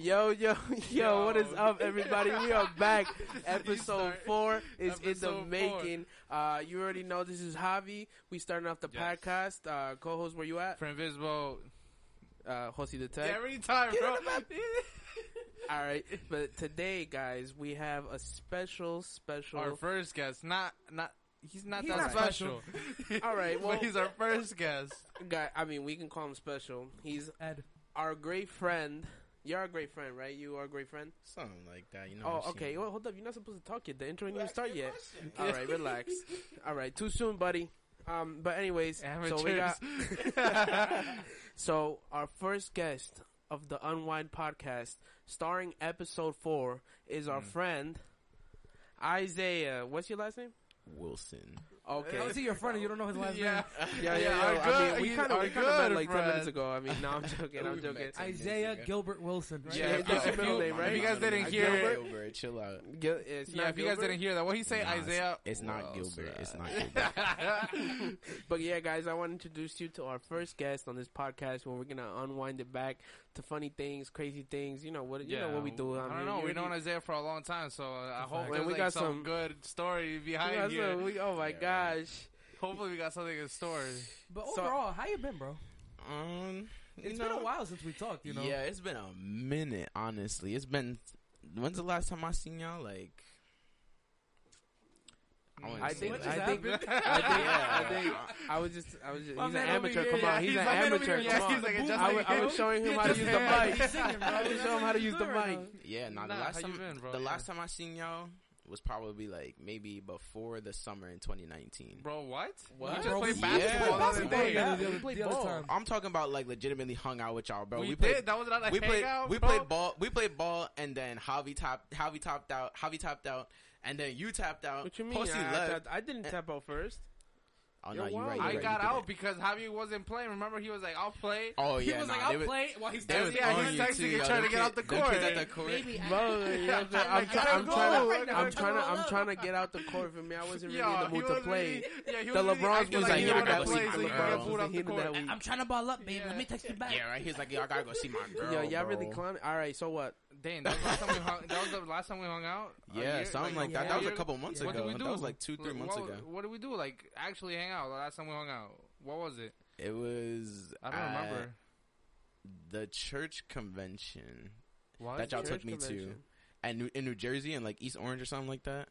Yo, yo, yo, what is up, everybody? We are back. Episode four is in the four. making. Uh, you already know this is Javi. We starting off the Yes. podcast. Uh, co-host, where you at? For Invisible. Uh, Josie the Tech. Every time, bro. All right, but today, guys, we have a special, special. Our first guest, not not. He's not He's that not special. All right, well, but he's our first guest. guy. I mean, we can call him special. He's Ed. our great friend. You're a great friend, right? You are a great friend. Something like that, you know. Oh, okay. Well, hold up. You're not supposed to talk yet. The intro didn't even start yet. All right, relax. All right, too soon, buddy. Um, but anyways, so we got so our first guest of the Unwind podcast, starring episode four, is our Mm. friend Isaiah. What's your last name? Wilson. Okay. Oh, How is he your friend and you don't know his last yeah. name? Yeah, yeah, Yeah, yeah. our I mean, we kind of we kind of met good like ten minutes ago. I mean, no, I'm joking. I'm joking. met ten minutes Isaiah ago. Gilbert Wilson, right? Yeah, Yeah, that's your if middle you- name, right? if you guys didn't hear- Gilbert, Gilbert, chill out. Gil- it's Yeah, not if you guys didn't hear that, what he say, Nah, Isaiah? It's not Well, Gilbert. It's not. Gilbert. But yeah, guys, I want to introduce you to our first guest on this podcast, where we're gonna unwind it back to funny things, crazy things. You know what? You know what we do. I, mean, don't know. We've known already- Isaiah for a long time, so uh, I hope fact. there's We like got some, some- good story behind got here. some- we- oh my Yeah. gosh! Hopefully, we got something in store. But So- overall, how you been, bro? Um, you It's know, been a while since we talked, you know. Yeah, it's been a minute. Honestly, it's been. When's the last time I seen y'all? Like, I, wouldn't I think I think I think Yeah. I think I was just I was just My he's an amateur. here, Come yeah, on, he's, he's an my man over amateur. Come on. he's like just I, was- I was showing him how to use the him. mic. Singing. I was showing him how to use the Doing mic. Yeah, nah. The last time, the last time I seen y'all was probably like maybe before the summer in 2019. Bro, what? What? We just Bro, played basketball yeah, the other basketball day. together the We other- played the other time. I'm talking about like legitimately hung out with y'all, bro. we, played, did. That was not a we played hangout, we bro. played ball we played ball and then Javi tapped Javi tapped out Javi topped out and then you tapped out. What you mean? Pussy I, left. I, I didn't tap out first. oh You're no, you wild. right. you I right, you got out it. because Javi wasn't playing. Remember, he was like, "I'll play." Oh yeah, he was nah, like, I'll was- play while he's texting. Yeah, on he's you texting too, and yo. trying to get out the court. at the court. Baby, I- Bro, you know, I'm, trying I'm, to try- get I'm trying right to. I'm I'm trying to, I'm trying to get out the court for me. I wasn't really Yo, in the mood to play. yeah, The was LeBrons was like like, he "Yeah, I wanted gotta to see play, my so he girl." got pulled Was off the hitting court. that week. I'm trying to ball up, baby. Let me text you back. Yeah, right. He's like, yo, I gotta go see my girl. Yo, y'all really clowning. All right, so what? Dang, that was, last time we hung, that was the last time we hung out. Yeah, year- something like yeah. that. That was a couple months Yeah. What ago. did we do? That was like two, three Like, months what, ago. What did we do? Like actually hang out? The last time we hung out, what was it? It was. I don't at remember. The church convention What? that y'all Church took me to, convention. and New, in New Jersey and like East Orange or something like that.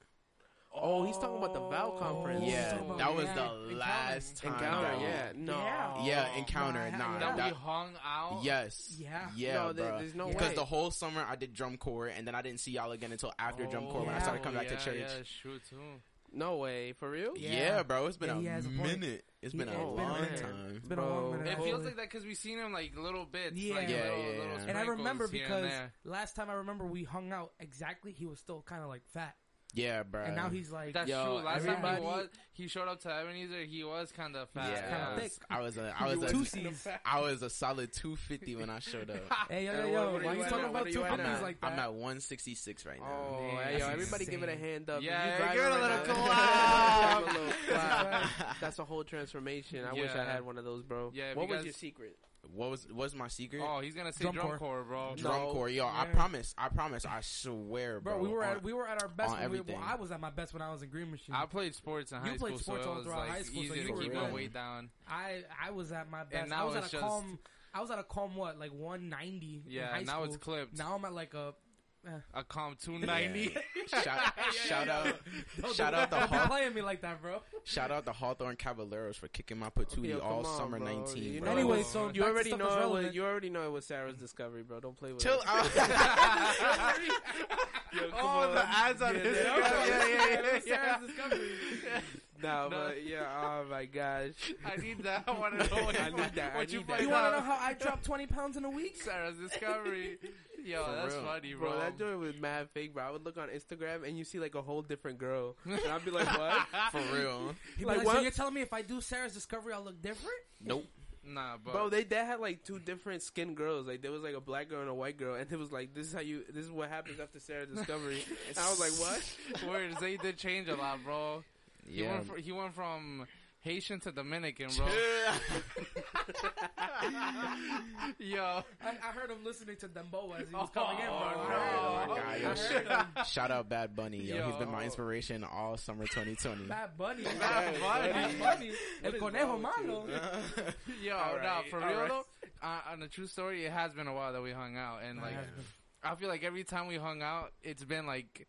Oh, he's talking about the Val oh. conference. yeah, talking that was yeah. the Encounter. last time. Encounter, bro. yeah. No. Yeah. Yeah, oh, encounter. Nah, Nah, that that, we hung out. yes. Yeah. Yeah, No, there- bro. there's no because way. the whole summer I did drum corps, and then I didn't see y'all again until after drum corps when I oh, started coming back yeah, to church. Yeah, true too. No way. For real? Yeah, Yeah. bro. It's been Yeah, he a has a point. minute. It's He- been a it's been a long time. It's been a Bro. long minute. It Holy- feels like that because we've seen him like little bits. Yeah. like, Yeah, little, yeah, little. And I remember because and last time I remember we hung out exactly, he was still kind of like fat, Yeah, bro. and now he's like, That's Yo, true. Last time everybody- he was, he showed up to Ebenezer. He was kind of fat. yeah, kinda I was, thick. I was a, I was two a, C's. I was a solid two fifty when I showed up. Hey yo Hey, yo what- yo! what are you you at talking now? about What are two you at fifties now? like that? I'm at one sixty six right now. Oh, Man, hey, yo, that's everybody give it a hand up. Yeah, You yeah, give it a right little now. clap. Give it a little clap. That's a whole transformation. I wish I Yeah. had one of those, bro. Yeah, if what you was guys- your secret? What was what's my secret? Oh, he's gonna say Drum drum, corps. corps, bro. Drum No. corps, yo. I promise. I promise. I swear, bro. Bro, we were on- at we were at our best. on When we, everything. well, I was at my best when I was in Green Machine. I played sports in high You high played sports so all it throughout like high school, so you to were keep good. my weight down. I I was at my best. And I now was at it's a just- calm. I was at a calm what like 190. in Yeah, high now school. it's clipped. Now I'm at like a. A calm 290. shout, shout out, Don't- shout out the don't be Haw- playing me like that, bro. shout out the Hawthorne Caballeros for kicking my patootie Yo, all come on, summer bro. nineteen. You bro. know Anyway, it was- so you to already stuff know it was, relevant. you already know it was Sarah's discovery, bro. Don't play with chill it. out. Yo, come oh, on. the ads on Yeah, his yeah, yeah, yeah, yeah, yeah, Sarah's discovery. No, No. but yeah. Oh my gosh. I need that. I want to know what, I you need find- that. I what you need that. find You want to out. know how I dropped 20 pounds in a week? Sarah's discovery. Yo, For that's real. funny, Bro, bro. that joint was mad fake, bro. I would look on Instagram and you see like a whole different girl, and I'd be like, "What?" For real. People Like like, what? so you're telling me if I do Sarah's discovery, I'll look different? Nope. Nah, but Bro, they they had like two different skin girls. Like there was like a black girl and a white girl, and it was like, "This is how you. This is what happens after Sarah Discovery." and I was like, "What?" words they did change a lot, bro. He Yeah. went fr- he went from Haitian to Dominican, bro. Yo, I, I heard him listening to Dembow as he was Oh, coming in, bro. I no. heard him. Oh, God, yo, heard Shout out Bad Bunny, yo. He's been my inspiration all summer 2020. Bad Bunny. Bad Bunny. Bad Bunny. El conejo wrong with you? malo. yo, All no, for real right. though. Uh, on the true story, it has been a while that we hung out, and like, It has been. I feel like every time we hung out, it's been like.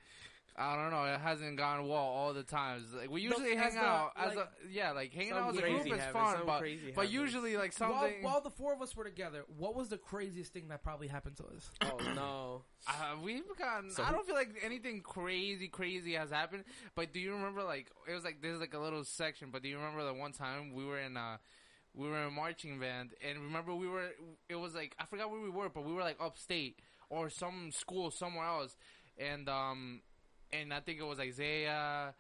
I don't know. It hasn't gone well all the times. Like we usually as hang the, out as like- a yeah, like hanging out as a group is fun, something but but usually like While, something. while the four of us were together, what was the craziest thing that probably happened to us? Oh no. Uh, we've gotten. So I don't feel like anything crazy, crazy has happened. But do you remember like it was like there's like a little section. But do you remember the one time we were in uh we were in a marching band and remember we were it was like I forgot where we were, but we were like upstate or some school somewhere else, and um and I think it was Isaiah.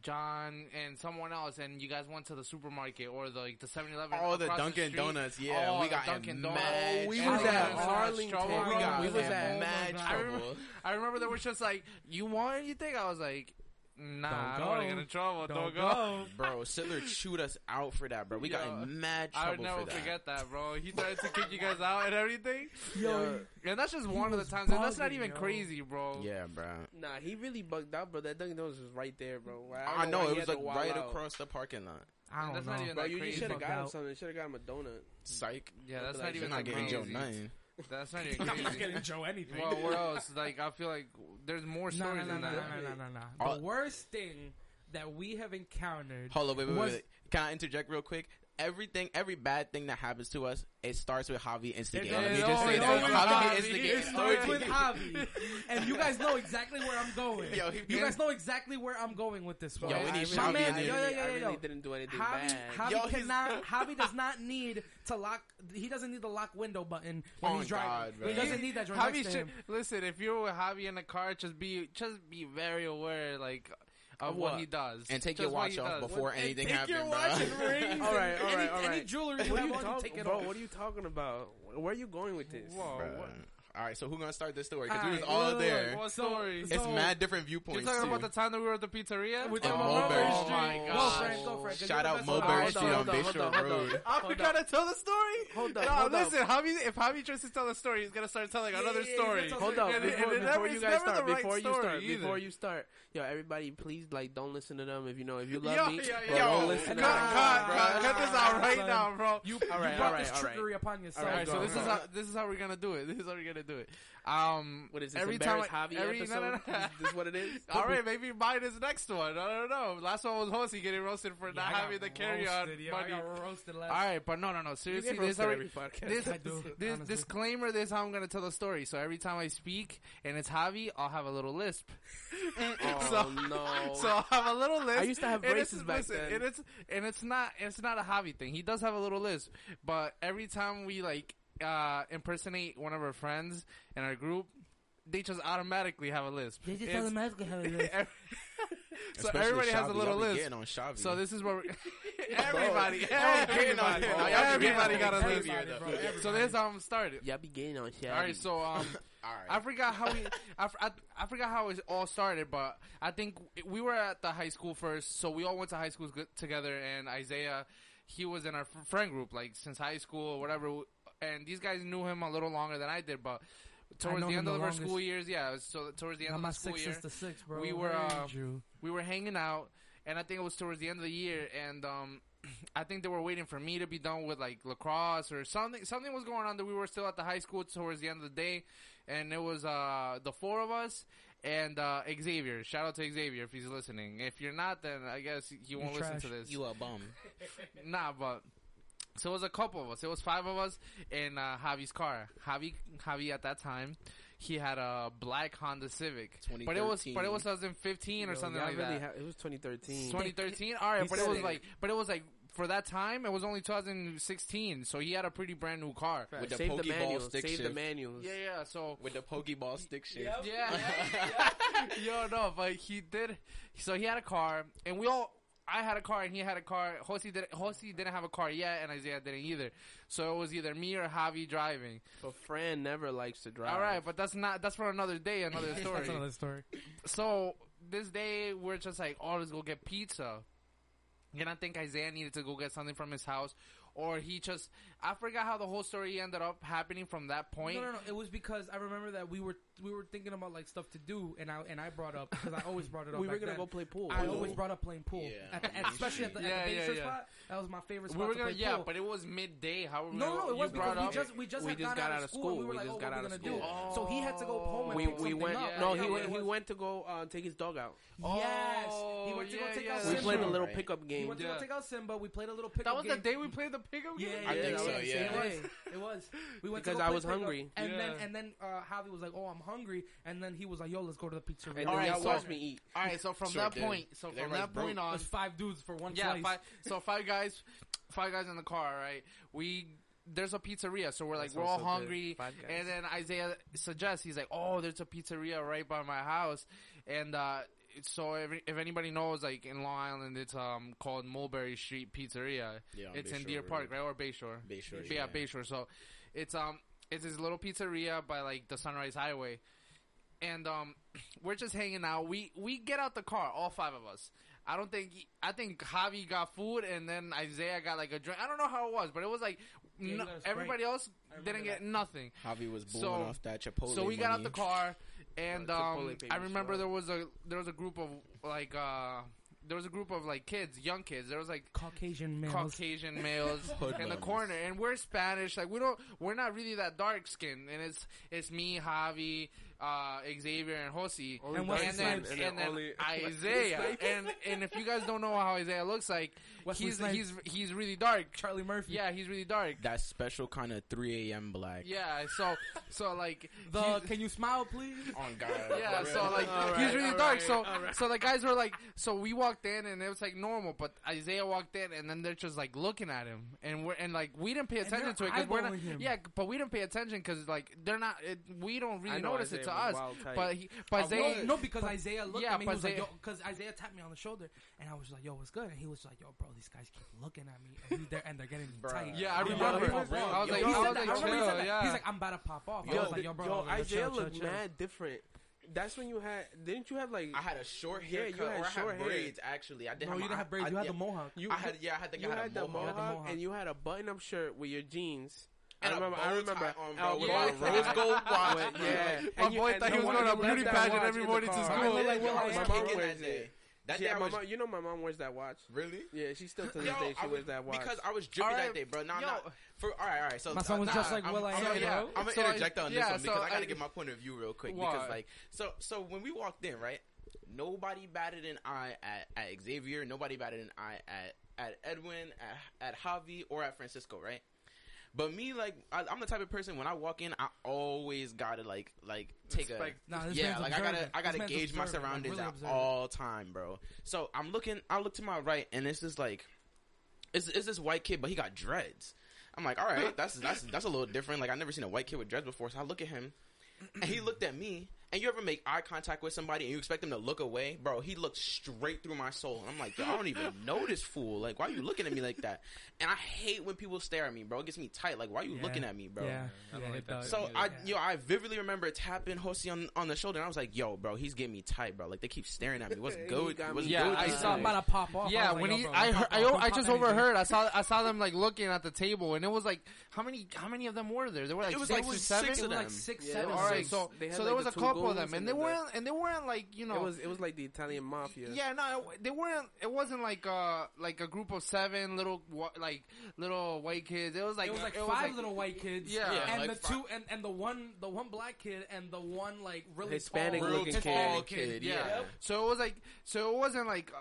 John and someone else, and you guys went to the supermarket or the like the 7-Eleven. Oh, the Dunkin' street. Donuts, yeah. Oh, we got Dunkin' Donuts. mad we And was at got in Arlington. We got We was at- mad Oh, I remember, I remember they were just like, "You want anything?" I was like, "Nah, Don't I don't want to get in trouble. Don't, Don't go." go. Bro, Siddler chewed us out for that, bro. We got Yo, in mad I would never for that. forget that, bro. He tried to kick you guys out and everything, Yo, and that's just one of the times. And that's not even yo. crazy, bro. Yeah, bro. Nah, he really bugged out, bro. That Dunkin' Donuts was right there, bro. I know why it was like right out. across the parking lot. I don't That's know. not even Bro, that you, you should have Bugged got him out. something. Should have got him a donut. Psych. Yeah, that's Like, not you're even You're not getting crazy. Joe nothing. That's not even I'm not crazy. getting Joe anything. well, what else? Like, I feel like there's more no, stories no, no, than no, no, that. no, no, no, no. All- The worst thing that we have encountered. Hold on, wait, wait, wait, Was- wait. Can I interject real quick? Everything, every bad thing that happens to us, it starts with Javi instigating. Yeah, Let me just say always that. starts with Javi Javi. instigated It starts with Javi, and you guys know exactly where I'm going. Yo, he- you guys know exactly where I'm going with this one. Yo, we need really- My Javi man, in there. yo, yo, I yo, yo, really didn't do anything Javi, bad. Javi Yo, cannot. Javi does not need to lock. He doesn't need the lock window button when Oh, he's driving. God, bro. he doesn't need that. Right Javi should, listen, if you're with Javi in the car, just be just be very aware, like of Of what? what? he does, And take Just your watch off does. before And anything take happens, your watch and rings. All right, and all right, any, all Any jewelry you What are have you on, you talking, take it bro? off. What are you talking about? Where are you going with this? Whoa, what, All right, so who's gonna start this story? Because we was all look, look, there. what So- story? It's so- mad different You're talking too. about the time that we were at the pizzeria? We're talking about Mulberry Mulberry Street. Oh my Go, God. Frank. Go, Frank. 'cause Shout out the best one. Mulberry Street on, on on, Bayshore hold on, hold Road. I Hold gotta tell the story. Hold up, No, hold up. listen, Javi, if Javi tries to tell the story, he's gonna start telling another yeah, story. he's Hold tell up, And before, and before you guys start, right before you start, either. before you start, yo, everybody, please, like, don't listen to them. If you know, if you love Yo, me, yo, bro, yo, don't listen cut, to cut, them. cut, cut this out right now, bro. You, All you right, brought this right, all right. trickery upon yourself. All All right, so this is how this is how we're gonna do it. This is how we're gonna do it. Um, What is this? every time, I- Javi every, episode? No, no, no. Is this what it is? All right, maybe mine is next one. I don't know. Last one was Hosey getting roasted for Yeah, not having the carry on roasted, yo. money. I got roasted last All right, but no, no, no. Seriously, this is how every podcast. this, do, this disclaimer. This is how I'm gonna tell the story. So every time I speak and it's Javi, I'll have a little lisp. Oh so, no! so I'll have a little lisp. I used to have braces back listen, then. And it's and it's not it's not a Javi thing. He does have a little lisp, but every time we like uh impersonate one of our friends in our group, they just automatically have a lisp. They just It's- automatically have a lisp. so Especially everybody has a little Y'all lisp. on Shavi. So this is where we, everybody, Y'all be getting on everybody, him. bro, Y'all be everybody got on a his lisp. behavior, bro, though. everybody. So this is how I'm started. Y'all be getting on shit. All right, so um, all I forgot how we, I, f- I, I forgot how it all started, but I think we were at the high school first, so we all went to high school together, and Isaiah, he was in our f- friend group, like, since high school or whatever, and these guys knew him a little longer than I did, but towards the him end the of our longest. school years, yeah, so towards the end Got of my the school six year, is six, bro. we were, uh, we were hanging out, and I think it was towards the end of the year, and um, I think they were waiting for me to be done with like lacrosse or something. Something was going on that we were still at the high school towards the end of the day, and it was uh the four of us and uh Xavier. Shout out to Xavier if he's listening. If you're not, then I guess he won't You're listen trash. to this. You a bum. Nah, but so it was a couple of us. It was five of us in uh, Javi's car. Javi, Javi at that time, he had a black Honda Civic, but it was but it was 2015 or Yo, something y'all like really that. ha- it was 2013. 2013. All right, He but it was it. like, but it was like for that time, it was only 2016. So he had a pretty brand new car. With the save the Pokeball manuals. stick Save the manuals. Yeah, yeah. So With the Pokeball stick shit. Yep. yeah, yo, no, but he did. So he had a car, and we all. I had a car, and he had a car. Josi didn't. Josi didn't have a car yet, and Isaiah didn't either. So it was either me or Javi driving. But Fran never likes to drive. All right, but that's not. That's for another day, another story. That's another story. so this day we're just like, oh, let's go get pizza. And I think Isaiah needed to go get something from his house, or he just, I forgot how the whole story ended up happening from that point. No, no, no. It was because I remember that we were we were thinking about like stuff to do, and I and I brought up because I always brought it up. we were gonna then. go play pool. I Pool. always brought up playing pool, Yeah. at the, at, especially at the, Yeah, at the yeah, Bayshore yeah. spot. That was my favorite spot we were to gonna, play yeah, pool. but it was midday. How were we no, gonna- no, it was because we up- just we just We had just got out out of of school. school. And we were We like, just oh, got what out we of gonna do? school. So he had to go home and we pick we something went. up. No, he went. He went to go uh, take his dog out. Yes, he Oh, went to go take out yeah. We played a little pickup He game. went to go take out Simba. We played a little pickup That was the game. day we played the pickup Yeah, game. yeah, I think so, yeah, yeah. It was. It was. We went to Because go I play was pickup, hungry. and then Yeah. and then uh, Javi was like, "Oh, I'm hungry," and then he was like, "Yo, let's go to the pizzeria." And then All right, y'all so- watched me eat. All right, so from Sure that did. point, so from Everybody's that point broke. on, There's five dudes for one yeah, slice. five, so five guys, five guys in the car, right? We there's a pizzeria, so we're like That we're sounds all so good. hungry, Five Guys. and then Isaiah suggests he's like, oh, there's a pizzeria right by my house, and uh, so if, if anybody knows, like in Long Island, it's um called Mulberry Street Pizzeria. Yeah, on it's in Bayshore Deer Park, right, or Bayshore. Bayshore, yeah, yeah. Bayshore. So it's um it's this little pizzeria by like the Sunrise Highway, and um we're just hanging out. We we get out the car, all five of us. I don't think I think Javi got food and then Isaiah got like a drink. I don't know how it was, but it was like Yeah, no- got a Sprite. everybody else didn't get that. nothing. Javi was So- blowing off that Chipotle. So we got out the car, and Uh, um, I remember there was a there was a group of like uh there was a group of like kids, young kids. There was like Caucasian males. Caucasian males in the corner, and we're Spanish. Like we don't, we're not really that dark skinned, and it's it's me, Javi, uh, Xavier, and Josi, Only And and then Snipes. and then only- Isaiah, and and if you guys don't know how Isaiah looks like, Wesley he's Snipes. he's he's really dark. Charlie Murphy. Yeah, he's really dark. That special kind of 3 a.m. black. Yeah, so so like The can you smile, please? On God. Yeah, so like All he's really dark. right, so all right. so the guys were like, so we walked in and it was like normal, but Isaiah walked in and then they're just like looking at him and we're and like we didn't pay attention to it because we're not. him. Yeah, but we didn't pay attention because like they're not. It, we don't really I know notice it Isaiah to us. But he, but No, Isaiah, no, because Isaiah looked yeah, at me. He was like, Isaiah- yo, because Isaiah tapped me on the shoulder, and I was like, yo, what's good? And he was like, yo, bro, these guys keep looking at me, and, they're, and they're getting me tight. Yeah, I remember. was- I was like, he I said was like, I remember he chill, yeah. He's like, I'm about to pop off. I Yo, was like, yo, bro, yo, Isaiah looked mad different. That's when you had. Didn't you have like? I had a short Yeah, haircut. you had or I short hair. braids, actually. I did No, have you my- didn't have braids. I- You had yeah. the mohawk. You I had, yeah, I had the, you I had the mohawk. mohawk, mohawk. and you had a button-up shirt with your jeans. And I a remember. bow I remember. on, bro, with yeah, a rose gold watch. With- yeah, My And you- boy and thought he was going to a beauty pageant every morning to school. I like, well, I I was am. kicking wears that it. day. That yeah, day my was mom, you know my mom wears that watch. really. Yeah, she still to this Yo, day she was- wears that watch. because I was drippy Alright, that day, bro. Nah, yo. nah. For all right, all right. So My son was nah, just like I'm, Will I I'm, Am, I'm, yeah. I'm gonna So I- interject on this yeah, one so because I gotta I- get my point of view real quick. Why? Because like, so so when we walked in, right? Nobody batted an eye at, at Xavier. Nobody batted an eye at at Edwin, at, at Javi, or at Francisco, right? But me, like, I, I'm the type of person when I walk in, I always gotta like like take a. Nah, this yeah, like I gotta. I gotta gauge my like, surroundings really at all time, bro. So I'm looking, I look to my right, and it's just like, it's, it's this white kid, but he got dreads. I'm like, all right, that's that's that's a little different. Like I never seen a white kid with dreads before. So I look at him, and he looked at me. And you ever make eye contact with somebody and you expect them to look away, bro? He looked straight through my soul, and I'm like, I don't even know this fool. Like, why are you looking at me like that? And I hate when people stare at me, bro. It gets me tight. Like, why are you Yeah. looking at me, bro? Yeah, I yeah, don't like that does. shit. So Yeah. I, yo, I vividly remember tapping Josie on on the shoulder, and I was like, "Yo, bro, he's getting me tight, bro. Like they keep staring at me. What's good? got What's me Yeah, good? I I saw him about to pop off. Yeah, I when like, he, yo, bro, I, heard, I, I just overheard. I saw, I saw them like looking at the table, and it was like, how many, how many of them were there? There were like It was six like or seven. six It of was like them. six, Yeah, seven. it All was right, six. so so there was a couple of goons them, and and they the- weren't, and they weren't like you know, it was it was like the Italian mafia. yeah, no, they weren't. It wasn't like uh like a group of seven little like little white kids. It was like it was like it five like- little white kids. Yeah. Yeah, and like the fi- two and, and the one the one black kid and the one like really Hispanic tall, looking tall kid. kid, Yeah. yeah. So it was like, so it wasn't like, uh,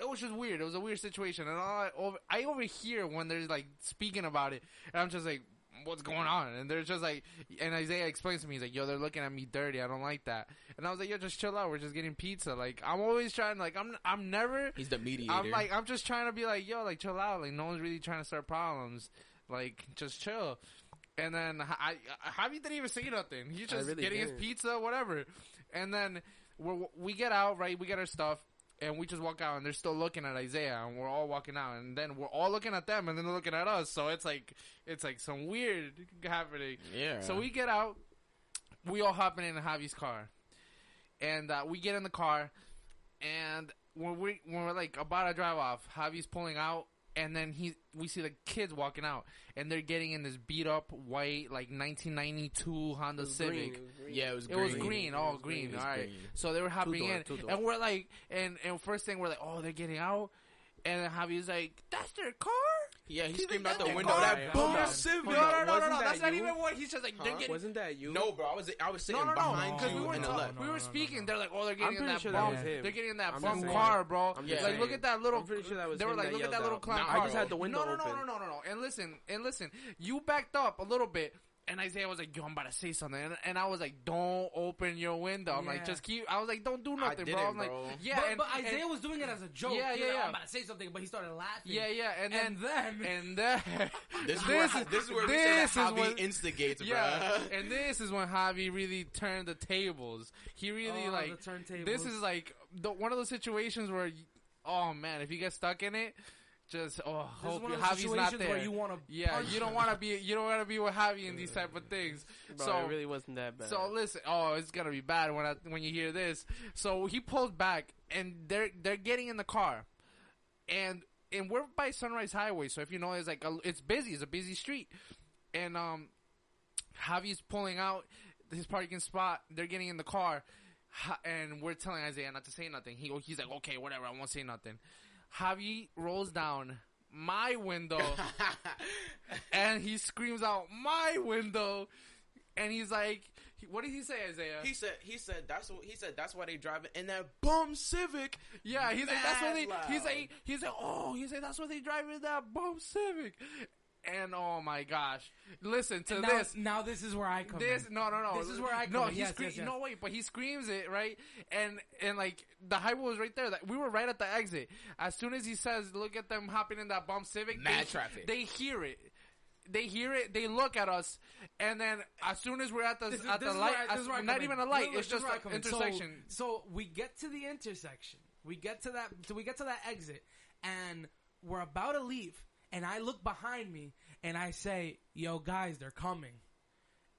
it was just weird. It was a weird situation, and all I, over, I overhear when they're like speaking about it, and I'm just like, what's going on? And they're just like, and Isaiah explains to me, he's like, yo, they're looking at me dirty. I don't like that. And I was like, yo, just chill out. We're just getting pizza. Like, I'm always trying, like, I'm, I'm never. He's the mediator. I'm like, I'm just trying to be like, yo, like, chill out. Like, no one's really trying to start problems. Like, just chill. And then I, I Javi didn't even say nothing. He's just really getting his didn't. pizza, whatever. And then we we get out, right? We get our stuff, and we just walk out, and they're still looking at Isaiah, and we're all walking out, and then we're all looking at them, and then they're looking at us. So it's like, it's like some weird happening. yeah. So we get out, we all hopping in Javi's car, and uh, we get in the car, and when we when we're like about to drive off, Javi's pulling out, and then he we see the kids walking out, and they're getting in this beat up white like 1992 Honda It was Civic. green, it was green. Yeah, it was It green. was green, all was green. green. All right. green. So they were hopping Two-door, in, two-door. and we're like, and and first thing we're like, oh, they're getting out, and then Javi's like, that's their car. Yeah, he He's screamed out the "That's window. their That car." Boom on. Civic. No, Hold no, no, no, no. That's not even what he's just like. They're Huh? getting. Wasn't that you? No, bro, I was I was sitting No, no, no, behind because we you were in the talking, left. we No, were no, no, speaking. no. They're like, oh, they're getting I'm in that sure that bum. They're getting in that I'm bum car, bro. I'm just like, look at that little. I'm pretty sure that was They were like, look at that little clown car. I just had the window no, no, no, no, no, no, no. And listen, and listen. You backed up a little bit. And Isaiah was like, "Yo, I'm about to say something," and, and I was like, "Don't open your window." I'm like, "Just keep." I was like, "Don't do nothing, bro." didn't, I'm like, "Yeah." but, and, but and- Isaiah was doing it as a joke. Yeah, He yeah, like, yeah. I'm about to say something, but he started laughing. yeah, yeah, and then And then, and then This is This where is- this is where this say that is Javi when- instigates, Yeah, bro. and this is when Javi really turned the tables. He really Oh, like the turntables. this is like the, one of those situations where, oh man, if you get stuck in it, just oh This hope one Javi's not there. where you want to. yeah, you don't want to be you don't want to be with Javi in these type of things. Bro, so it really wasn't that bad. so listen, oh, it's gonna be bad when I, when you hear this. So he pulls back, and they're they're getting in the car, and and we're by Sunrise Highway. So if you know, it's like a, it's busy. It's a busy street, and um, Javi's pulling out his parking spot. They're getting in the car, and we're telling Isaiah not to say nothing. He he's like, okay, whatever, I won't say nothing. Javi rolls down my window and he screams out my window, and he's like, "What did he say, Isaiah?" he said he said that's what he said that's why they drive it in that bum Civic. yeah, he's like, "That's why they." He's like, "He's like, oh, he's like, that's why they drive in that bum Civic." And oh my gosh, listen to now, this. now this is where I come. This in. no no no. This is where I no. come in. He Yes, scre- yes, yes. No wait, but he screams it right, and and like the highway was right there. Like, we were right at the exit. As soon as he says, "Look at them hopping in that bomb Civic," Mad they, traffic. They hear it. They hear it. They look at us, and then as soon as we're at the This at this the light, I- as- is not come even a light. Look, look, it's just where I an come. So- intersection. So, we get to the intersection. We get to that. So we get to that exit, and we're about to leave. And I look behind me, and I say, "Yo, guys, they're coming."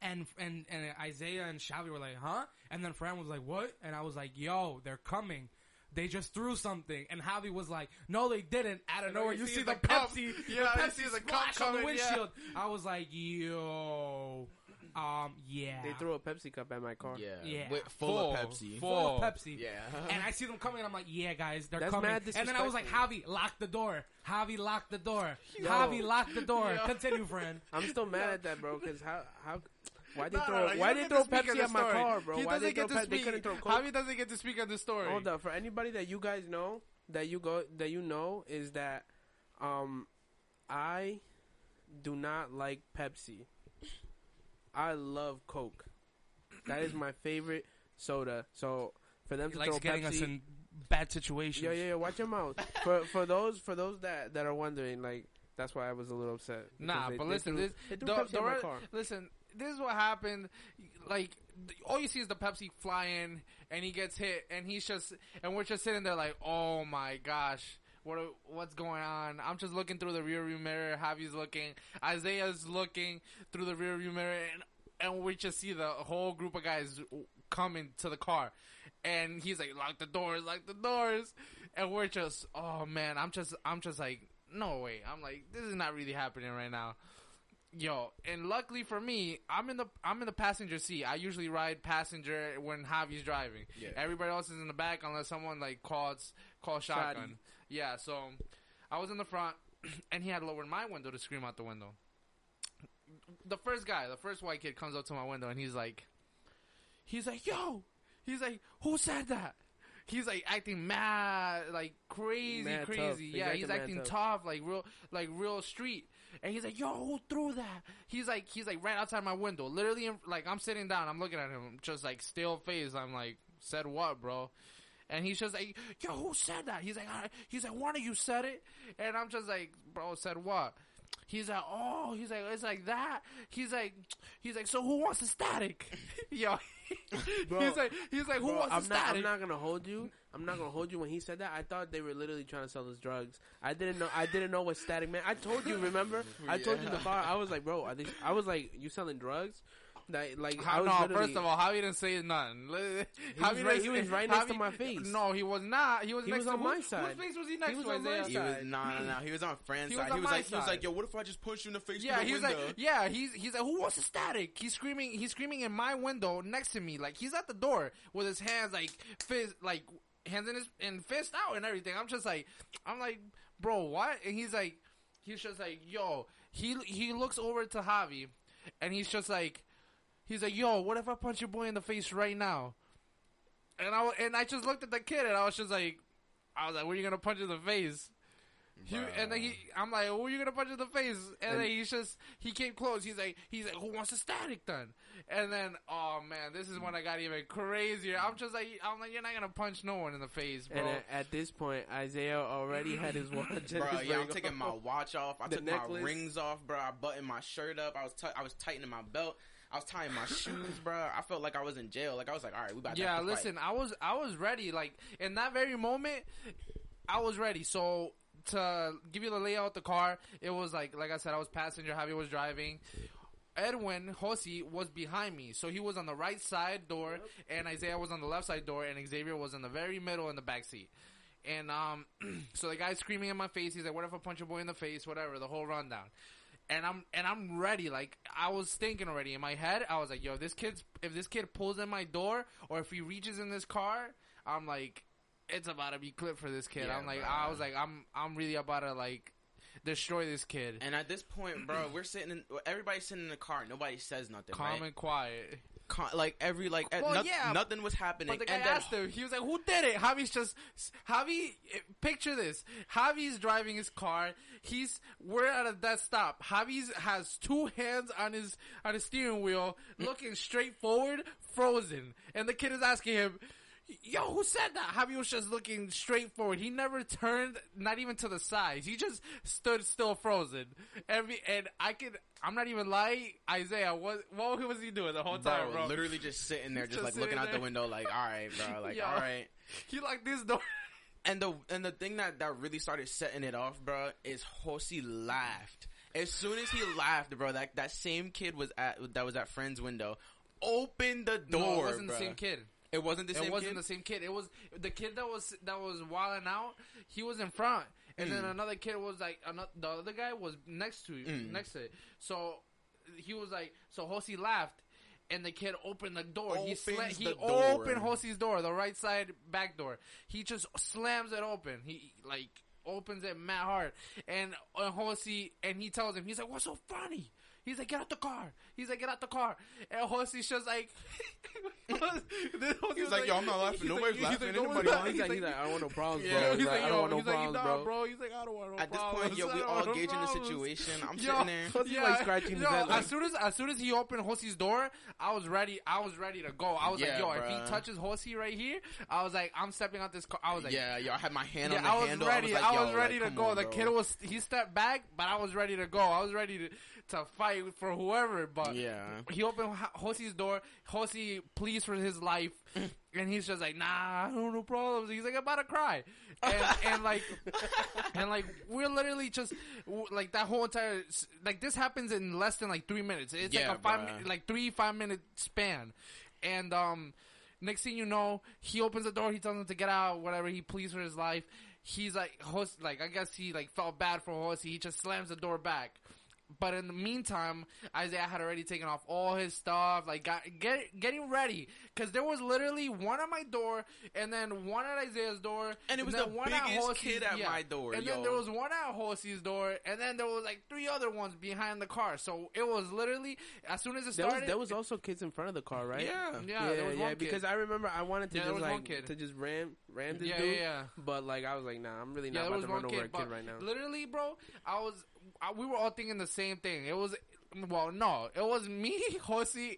And and and Isaiah and Shelby were like, "Huh?" And then Fran was like, "What?" And I was like, "Yo, they're coming." They just threw something, and Javi was like, "No, they didn't." Out of nowhere, you you see see the the. Pepsi, Yeah, the you Pepsi see the splash on the coming, yeah. windshield. I was like, "Yo, um, yeah." they threw a Pepsi cup at my car. Yeah, Yeah. With, full, Full. of Pepsi. Full. full of Pepsi. Yeah, And I see them coming, and I'm like, "Yeah, guys, they're That's coming." mad And then I was like, "Javi, lock the door. Javi, lock the door. Yo. Javi, lock the door." Yo. Continue, friend. I'm still mad at that, bro. Because how how why they No, throw no, no, you why don't they throw to speak on Pepsi at my story. car, bro? He why they doesn't throw get to Pe- speak. couldn't throw Coke? Javi doesn't get to speak on the story. Hold up, for anybody that you guys know that you go that you know is that um I do not like Pepsi. I love Coke. That is my favorite soda. So for them He to likes throw getting Pepsi, us in bad situations. yeah, yeah, yeah, watch your mouth. for for those for those that that are wondering, like that's why I was a little upset. Nah, they- but they listen, threw- this they threw the- Pepsi the at my car. listen. This is what happened. Like all you see is the Pepsi flying, and he gets hit, and he's just, and we're just sitting there like, oh my gosh. What what's going on? I'm just looking through the rearview mirror. Javi's looking. Isaiah's looking through the rearview mirror, and and we just see the whole group of guys coming to the car, and he's like, "Lock the doors, lock the doors," and we're just, oh man, I'm just, I'm just like, no way. I'm like, this is not really happening right now. Yo, and luckily for me, I'm in the I'm in the passenger seat. I usually ride passenger when Javi's driving. Yeah. Everybody else is in the back unless someone like calls calls shotgun. Yeah, so I was in the front, and he had lowered my window to scream out the window. The first guy, the first white kid, comes up to my window and he's like, he's like, "Yo," he's like, "Who said that?" He's like acting mad, like crazy, Mad crazy. He's Yeah, he's acting tough. tough, like real, like real street. And he's like, "Yo, who threw that?" He's like, he's like right outside my window, literally. In, like I'm sitting down, I'm looking at him, just like still face. I'm like, "Said what, bro?" And he's just like, "Yo, who said that?" He's like, I, "He's like, one of you said it," and I'm just like, "Bro, said what?" He's like, "Oh," he's like, "It's like that." He's like, he's like, "So who wants the static?" Yo, Bro, he's like, he's like, "Who Bro, wants I'm the not. static?" I'm not gonna hold you. I'm not gonna hold you when he said that. I thought they were literally trying to sell us drugs. I didn't know. I didn't know what static meant. I told you. Remember? I told you in the car. I was like, bro, are they, I was like, you selling drugs? That like I How, was no, literally- first of all, Javi didn't say nothing. He was right- he was right next to my face. No, he was not. He was He next was to on who- my side. Whose face was he next he was to? on my Isaiah? He was side. no, no, no. He was on Fran's He was side. on He was my like, he was like, yo, what if I just punch you in the face? Yeah, through the he's window? like, yeah, he's he's like, who wants a static? He's screaming, he's screaming in my window next to me, like he's at the door with his hands like fist, like hands in his and fist out and everything. I'm just like, I'm like, bro, what? And he's like, he's just like, yo, he he looks over to Javi, and he's just like, he's like, yo, what if I punch your boy in the face right now? And I and I just looked at the kid and I was just like, I was like, what are you gonna punch in the face? He, and then he, I'm like, who are you gonna punch in the face? And, then he's just, he came close. He's like, he's like, who wants a static then? And then, oh man, this is when I got even crazier. I'm just like, I'm like, you're not gonna punch no one in the face, bro. And at, at this point, Isaiah already had his watch. and Bro, yeah, I'm taking my watch off. I The took necklace. my rings off, bro. I buttoned my shirt up. I was ti- I was tightening my belt. I was tying my shoes, bro. I felt like I was in jail. Like I was like, all right, we about to yeah, have to fight. listen, I was, I was ready. Like in that very moment, I was ready. So to give you the layout of the car, it was like, like I said, I was passenger. Javi was driving. Edwin Hosi was behind me, so he was on the right side door, and Isaiah was on the left side door, and Xavier was in the very middle in the back seat. And um, so the guy's screaming in my face. He's like, "What if I punch your boy in the face? Whatever." The whole rundown. And I'm and I'm ready. Like I was thinking already in my head. I was like, "Yo, this kid's if this kid pulls in my door, or if he reaches in this car, I'm like, it's about to be clipped for this kid." Yeah, I'm like, bro. I was like, I'm I'm really about to like destroy this kid. And at this point, bro, we're sitting in. Everybody's sitting in the car. Nobody says nothing. Calm right? and quiet. Con- like every like Well, noth- yeah, nothing was happening. But the guy and then asked him. He was like, "Who did it?" Javi's just Javi. Picture this: Javi's driving his car. He's we're at a dead stop. Javi's has two hands on his on his steering wheel, looking straight forward, frozen. And the kid is asking him. Yo, who said that? Javi was just looking straight forward. He never turned, not even to the sides. He just stood still, frozen. Every and I could, I'm not even lying. Isaiah, what what was he doing the whole time, bro? literally just sitting there, just, Just like looking out the window, like, all right, bro, like, Yo. all right. He like this door. And the and the thing that that really started setting it off, bro, is Hosi laughed. As soon as he laughed, bro, that that same kid was at that was at friend's window, opened the door. no, it wasn't bro. the same kid. It wasn't the it same wasn't kid. the same kid. It was the kid that was that was wilding out. He was in front, and then Mm. another kid was like another, the other guy was next to Mm. next to it. So he was like, so Hosi laughed, and the kid opened the door. he Opens sla- he door. opened Hosi's door, the right side back door. He just slams it open. He like opens it mad hard, and uh, Hosi and he tells him, he's like, "What's so funny?" He's like, get out the car. He's like, get out the car. And Hosi's just like, He's like, yo, I'm not laughing. Nobody's he's laughing. no one's Anybody laughing. He's like, he's like, I don't want no problems, bro. He's He's like, like, I don't want no he's problems, bro. bro. He's like, I don't want no At this point, yo, we all want no gauging the situation. I'm Yo, sitting there. Hosi's like scratching his head, like- as soon as as soon as he opened Hosi's door, I was ready. I was ready to go. I was Yeah, like, yo, if he touches Hosi right here, I was like, I'm stepping out this car. I was like, yeah, yo, I had my hand on the handle. I was ready. I was, ready to go. the kid was he stepped back, but I was ready to go. I was ready to to fight for whoever. But Yeah. he opened Ho- Hosi's door. Hosi pleads for his life, and he's just like, "Nah, I don't no problems." He's like about to cry, and, and like, and like we're literally just like that whole entire like this happens in less than like three minutes. It's Yeah, like a five bruh. mi- like three five minute span, and um. Next thing you know, he opens the door. He tells him to get out. Whatever. He pleads for his life. He's like, host, like I guess he like felt bad for Hosi. He just slams the door back. But in the meantime, Isaiah had already taken off all his stuff, like got get getting ready, because there was literally one at my door, and then one at Isaiah's door, And it was then the one at biggest Hosi's- kid at my door, and yo. then there was one at Hosi's door, and then there was like three other ones behind the car. So it was literally as soon as it There started, was, there was also kids in front of the car, right? Yeah. yeah, yeah, there was yeah, one kid. because I remember I wanted to Yeah, just like kid. to just ram ram this Yeah, dude, yeah, yeah. but like I was like, nah, I'm really not there about to one run over a kid, kid right now. literally, bro, I was, I, we were all thinking the same thing. It was, well, no, it was me, Josi,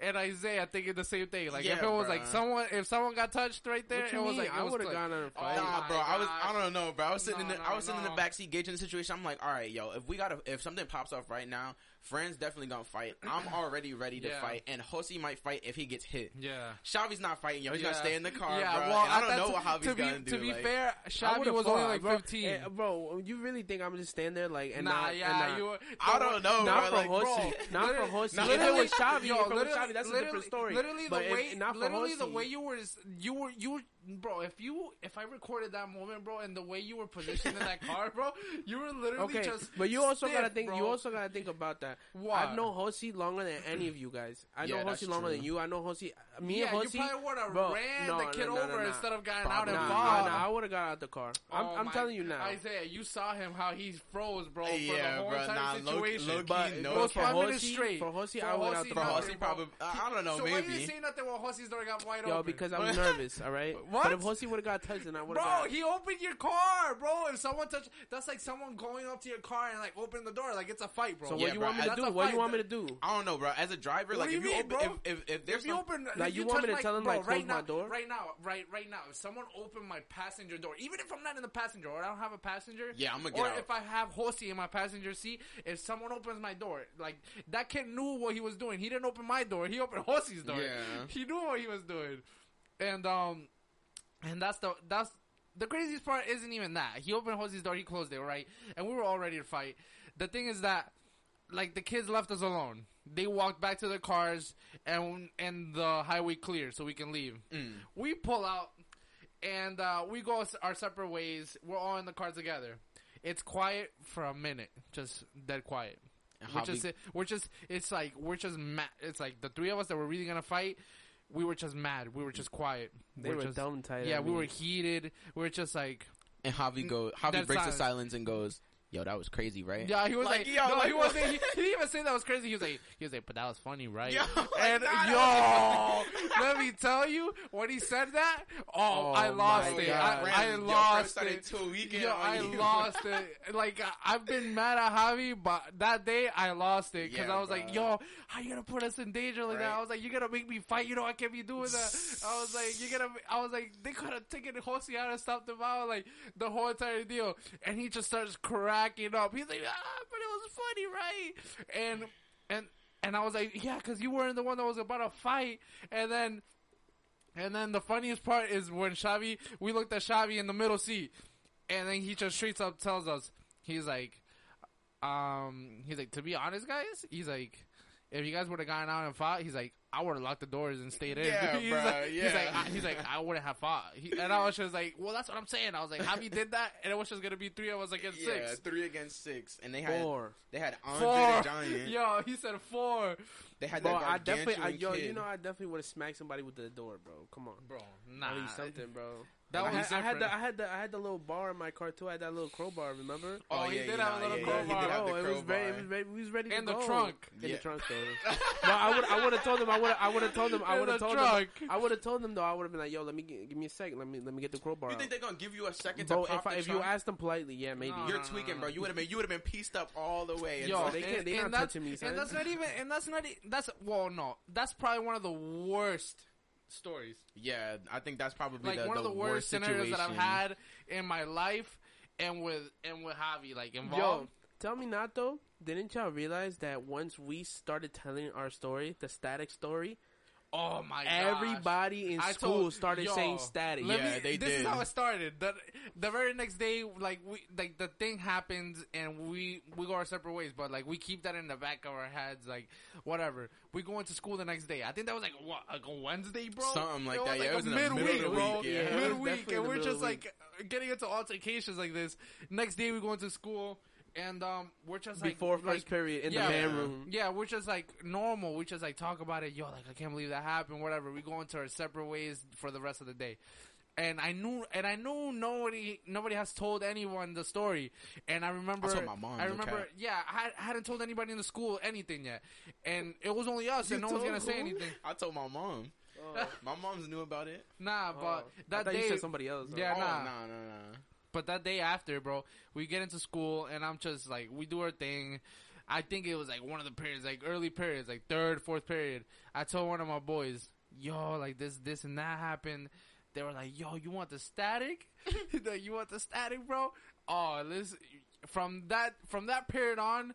and Isaiah thinking the same thing. Like if it was like someone, if someone got touched right there, What you it was like I would have clipped. gone on a Oh, fight. Nah, my bro, I was I don't know, bro. I was sitting No, in the no, I was sitting in the no. backseat gauging the situation. I'm like, all right, yo, if we got to if something pops off right now, Friends definitely gonna fight. I'm already ready to Yeah. fight, and Josi might fight if he gets hit. Yeah. Shavi's not fighting, yo. He's gonna stay in the car, Yeah, bro. well, and I don't know t- what Javi's to be, gonna do. To be like- fair, I was fought, only like bro. 15. Eh, bro, you really think I'm gonna just stand there like and nah, not, yeah, and not, you. were- I don't know, not bro. for Like, Hosi, not for literally- Hosi. no, if it literally- was Shavi, yo, if it was Shavi, that's a literally- different story. Literally, the way, not for literally the way you were, you were, you were, bro. If you, if I recorded that moment, bro, and the way you were positioned in that car, bro, you were literally Okay, just. but you also stiff, gotta think. bro. You also gotta think about that. What? I've known Hosi longer than any of you guys. I know Yeah, that's Hosi longer true. than you. I know Hosi. Me yeah, and Hosi. you probably would have ran no, the kid no, no, over no. instead of getting out Probably and Nah, fought. nah, nah, I would have got out the car. Oh I'm, Oh I'm my- telling you now. Isaiah, you saw him how he froze, bro, for Yeah, the whole bro, entire nah, low- situation. low-key, But no. It was for five minutes Hosi- straight. for Hosi, For I went out the car. For nothing, Hosi, bro. probably. I I don't know, so why you maybe. say nothing when Hosi's door got wide Yo, because I'm nervous. All right. What? But if Hosi would have got touched, then I would have. Bro, got... he opened your car, bro. If someone touched, that's like someone going up to your car and like opening the door, like it's a fight, bro. So Yeah, what you bro, want me to do? What do you want me to do? I don't know, bro. As a driver, What like do if you you mean, open, bro? if if, if there's If you some- open, Like, if you want me touch to tell him, bro, like, close right my now, door? Right now, right, right now. If someone opened my passenger door, even if I'm not in the passenger or I don't have a passenger, Yeah, I'm gonna get or out. if I have Hosi in my passenger seat, if someone opens my door, like that kid knew what he was doing. He didn't open my door. He opened Hosi's door. Yeah. he knew what he was doing, and um, and that's the that's the craziest part isn't even that. He opened Hosi's door, he closed it, right? And we were all ready to fight. The thing is that like the kids left us alone. They walked back to their cars and and the highway cleared so we can leave. Mm. We pull out and uh, we go our separate ways. We're all in the car together. It's quiet for a minute, just dead quiet. We're just we're just it's like we're just mad. It's like the three of us that were really gonna fight. We were just mad. We were just quiet. They We're were just, dumb tight. Yeah, we were heated. We were just like and Javi go. Javi Dead breaks the silence. silence and goes, "Yo, that was crazy, right?" Yeah, he was like, Like, yo, no, like, he wasn't. He, he didn't even say that was crazy. He was like, he was like, but that was funny, right? Yo, and yo, let me tell you, when he said that, oh, Oh I lost it. God. I, I friend lost it. tweaking Yo, I you. lost it. Like I've been mad at Javi, but that day I lost it because Yeah, I was like, "Yo, how you gonna put us in danger like that?" I was like, "You're gonna make me fight. You know I can't be doing that." I was like, "You're gonna." I was like, "They could have taken Jose out and stopped him out, like the whole entire deal." And he just starts cracking up. He's like, "Ah, but it was funny, right?" And and and I was like, "Yeah, because you weren't the one that was about to fight." And then. And then the funniest part is when Xavi, we looked at Xavi in the middle seat, and then he just straight up tells us, he's like, um, he's like, to be honest, guys, he's like, if you guys would have gone out and fought, he's like, I would have locked the doors and stayed in. Yeah, he's bruh, like, he's like, I, he's like, I wouldn't have fought. He, and I was just like, well, that's what I'm saying. I was like, Javi did that, and it was just gonna be three of us against Yeah, six. three against six, and they had Four. they had Andre Four. the Giant. Yo, he said four. They had Bro, that I definitely, I, yo, kid. you know, I definitely would have smacked somebody with the door, bro. Come on, Bro, nah. something, bro. That I was had, I had the, I had the, I had the little bar in my car too. I had that little crowbar. Remember? Oh, oh he yeah, did yeah, have a little yeah, crowbar. Yeah, he did have the Bro, it was crowbar. very, it was very, we was ready In to the go. trunk. In Yeah. the trunk, though. no, I would, I would have told them. I would, I would have told them. I would have told trunk. them. I would have told them though. I would have been like, yo, let me get, give me a second. Let me, let me get the crowbar. You out. think they're gonna give you a second Bro, to pop if, I, the if you trunk? asked them politely, yeah, maybe. No, You're no, no, tweaking, bro. You would have been you would have been pieced up all the way. Yo, they can't- they and, not touching me. And that's not even. And that's not. e- That's well, no. That's probably one of the worst stories. yeah, I think that's probably Like the, one of the worst scenarios that I've had in my life, and with and with Javi like involved. Yo, involved. tell me not though. Didn't y'all realize that once we started telling our story, the static story, oh my god! everybody in I school told- started yo, saying static. Let Yeah, me, they this did. is how it started. The the very next day, like we like the thing happens and we we go our separate ways, but like we keep that in the back of our heads, like whatever. We go into school the next day. I think that was like what like a Wednesday, bro. Something like that, yeah, it was in the middle of midweek, the bro. week, yeah. It was midweek, definitely and the we're middle just of the like getting into altercations like this. Next day, we go into school. And um, we're just like Before like, first period in yeah. the band room. yeah, we're just like normal. We just like talk about it. Yo, like I can't believe that happened. Whatever. We go into our separate ways for the rest of the day. And I knew, and I knew nobody, nobody has told anyone the story. And I remember, I told my mom, I remember, cap. yeah, I, had, I hadn't told anybody in the school anything yet, and it was only us, You and no one's gonna say anything. I told my mom. Oh. My mom's knew about it. Nah, but Oh. That thought day, you said somebody else. Yeah, oh, nah. nah, nah, nah. But that day after, bro, we get into school and I'm just like, we do our thing. I think it was like one of the periods, like early periods, like third, fourth period. I told one of my boys, yo, like this, this and that happened. They were like, yo, you want the static? You want the static, bro? Oh, listen, from that, from that period on,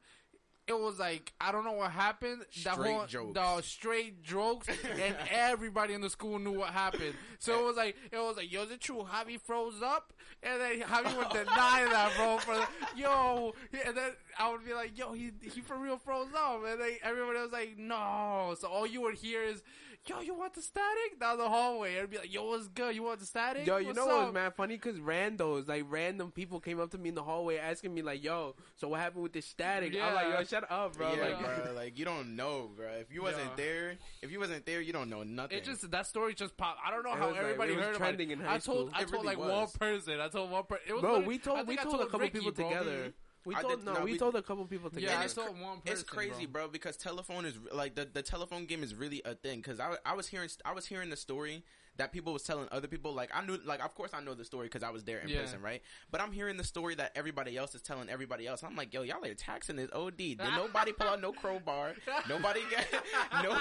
it was like I don't know what happened. The Straight whole jokes. the straight jokes, and everybody in the school knew what happened. So it was like it was like, yo, is it true? Javi froze up, and then Javi would deny that, bro. For the, yo, and then I would be like, yo, he he for real froze up, and then everybody was like, no. So all you would hear is. Yo, you want the static down the hallway? It'd be like, yo, what's good? You want the static? Yo, you What's know what was up?" mad funny? Cause randos, like random people came up to me in the hallway asking me like, "Yo, so what happened with the static?" I'm like, "Yo, shut up, bro." yeah, Like, bro. Like you don't know, bro. If you wasn't Yeah. there, if you wasn't there, you don't know nothing. It just that story just popped. I don't know It how was like- everybody it was heard about trending it. in high I told school. I It told really like one person. I told one person. It was bro, literally- we I told we think I told a couple Ricky, people bro. together. We I told did- no, no, we, we- told a couple people together. Yeah, I it's told cr- one person. It's crazy, bro. bro. because telephone is like the, the telephone game is really a thing. Because I, I was hearing I was hearing the story that people was telling other people. Like I knew, like of course I know the story because I was there in Yeah. person, right? But I'm hearing the story that everybody else is telling everybody else. I'm like, yo, y'all are taxing this OD. Did nobody pull out no crowbar? Nobody get no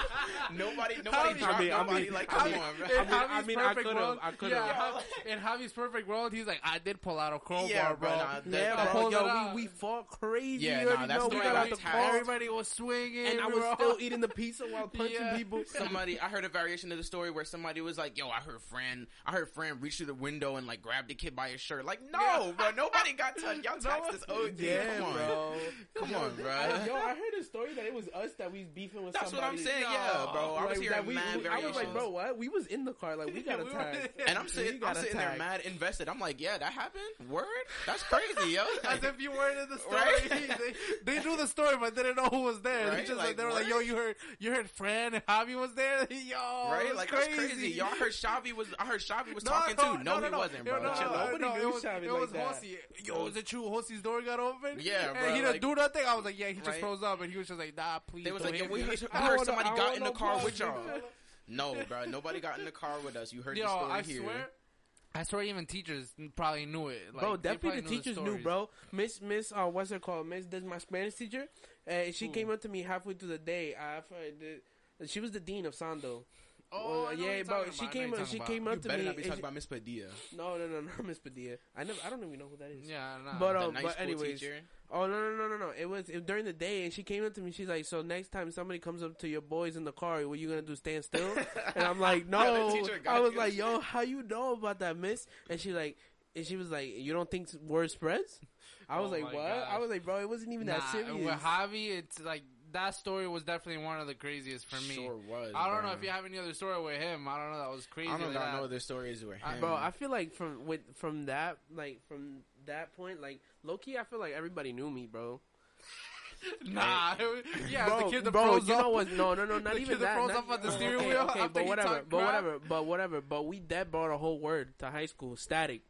nobody nobody Javi- dropped I mean- I nobody. mean- like I come mean- on, bro. In I mean- I mean, perfect could've- world, I could've. Yeah, in Javi's perfect world, he's like, I did pull out a crowbar, Yeah, bro. bro, nah, that- yeah, that- bro. Yo, we, we fought crazy. Yeah, you nah, already that know. We story got got the taxed. Everybody was swinging, and I we was still eating the pizza while punching people. somebody I heard a variation of the story where somebody was like, "Yo, I heard Fran, I heard Fran reach through the window and like grab the kid by his shirt." Like, no, Yeah. bro, nobody got touched. Y'all taxed this OD. Yeah, come on, bro. come on, bro. I, yo, I heard a story that it was us that we beefing with That's what somebody. I'm saying. No. Yeah, bro. I was Like, hearing we, mad we- I was like, bro, what? We was in the car, like we got attacked. And I'm sitting, I'm sitting there mad invested. I'm like, yeah, that happened. Word, that's crazy, yo. As if you weren't in the story. Right? they, they knew the story, but they didn't know who was there. They Right? just like, Like, they were like, "Yo, you heard, you heard Fran and Javi was there." Yo, right? Like crazy. Y'all heard Shavi was. I heard Shavi was No, talking no, too. No, no, he no. wasn't, bro. No, Chill no, out. Nobody no, knew it was, Xavi it like was that. Hossie. Yo, is it true? Hossie's door got open. Yeah, and bro, he didn't like- do nothing. I was like, yeah, he just Right? froze up, and he was just like, nah, please. They was like, yo, we heard, we I heard somebody got in the car with y'all. No, bro, nobody got in the car with us. You heard Yo, the story I here. swear. I swear, even teachers probably knew it. Like, bro, definitely the probably teachers knew, bro. Miss Miss, uh, what's her called? Miss, this my Spanish teacher, and she Who? came up to me halfway through the day. I, the, she was the dean of Sando. Oh, Well, I yeah, bro. She about. I came up. you're She talking came You up to better me. not be and talking she- about Miss Padilla. no, no, no, no, Miss Padilla. I never. I don't even know who that is. Yeah, nah. But, The uh, nice but anyways, teacher. Oh no no no no no! It was it, during the day, and she came up to me. She's like, "So next time somebody comes up to your boys in the car, what you gonna do? Stand still?" and I'm like, "No." the teacher got I was you. like, "Yo, how you know about that, Miss?" And she like, and she was like, "You don't think word spreads?" I was Oh like, "What?" gosh. I was like, "Bro, it wasn't even nah, that serious." With Javi, it's like that story was definitely one of the craziest for me. Sure was. I don't bro. know if you have any other story with him. I don't know. That was crazy. I don't like got that. other stories with I- him. Bro, I feel like from with from that like from that point, like low key, I feel like everybody knew me, bro. Nah, was- yeah, bro, the kid that bro, froze you up. know what? No, no, no, not The even kid that that. froze not- up on the steering okay, wheel Okay, after but whatever, but crap? whatever, but whatever. But we that brought a whole word to high school, static,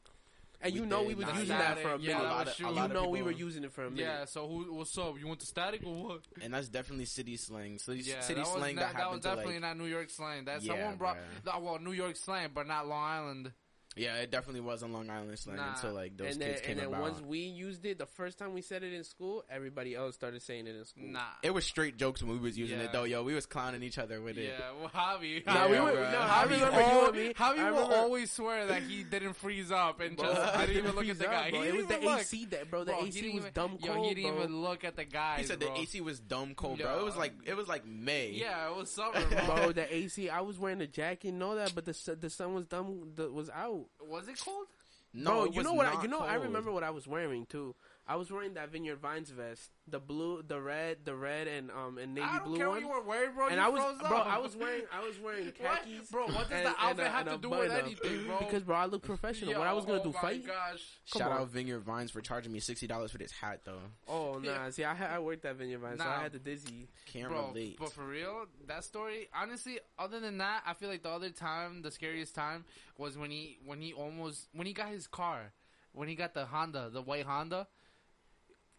and you know we were using that for a minute. that a lot was of, true. a you know we were using it for a minute. Yeah. So who? What's up? You want the static or what? and that's definitely city slang. So Yeah, city that was, slang not, that that was happened to definitely like. not New York slang. That Yeah, someone brought. bruh. no, well, New York slang, but not Long Island. Yeah, it definitely was on Long Island slang Nah. until like those and then, kids came and then about. once we used it, the first time we said it in school, everybody else started saying it in school. Nah. it was straight jokes when we was using Yeah. it though. Yo, we was clowning each other with it. Yeah, well, Javi. Nah, Javi, we were, bruh. no, Javi, remember you al- and me. Javi I will remember- always swear that he didn't freeze up and just I didn't even look at the guy. bro. He It was didn't the even look. AC that, bro. The Bro, AC was even- dumb Yo, cold, he didn't bro. even look at the guy. He said bro. the AC was dumb cold, bro. It was like it was like May. Yeah, it was summer, bro. bro, the AC. I was wearing a jacket, know that, but the the sun was dumb. Was out. Was it cold? No, bro, it you know what? I, you know, I remember what I was wearing too. I was wearing that Vineyard Vines vest, the blue, the red, the red, and um and navy I don't blue care one. what you were wearing, bro. and you I was, froze bro, up. I was wearing, I was wearing What? khakis, Bro, what does and- the and outfit a- have and to do with anything, bro? Because bro, I look professional. Yo, what I was gonna oh do, fight? Gosh. Come Shout on. out Vineyard Vines for charging me sixty dollars for this hat though. Oh nah, Yeah. see, I I worked at Vineyard Vines, so I had the dizzy. Can't Bro, relate. but for real, that story. Honestly, other than that, I feel like the other time, the scariest time was when he when he almost when he got his car, when he got the Honda, the white Honda.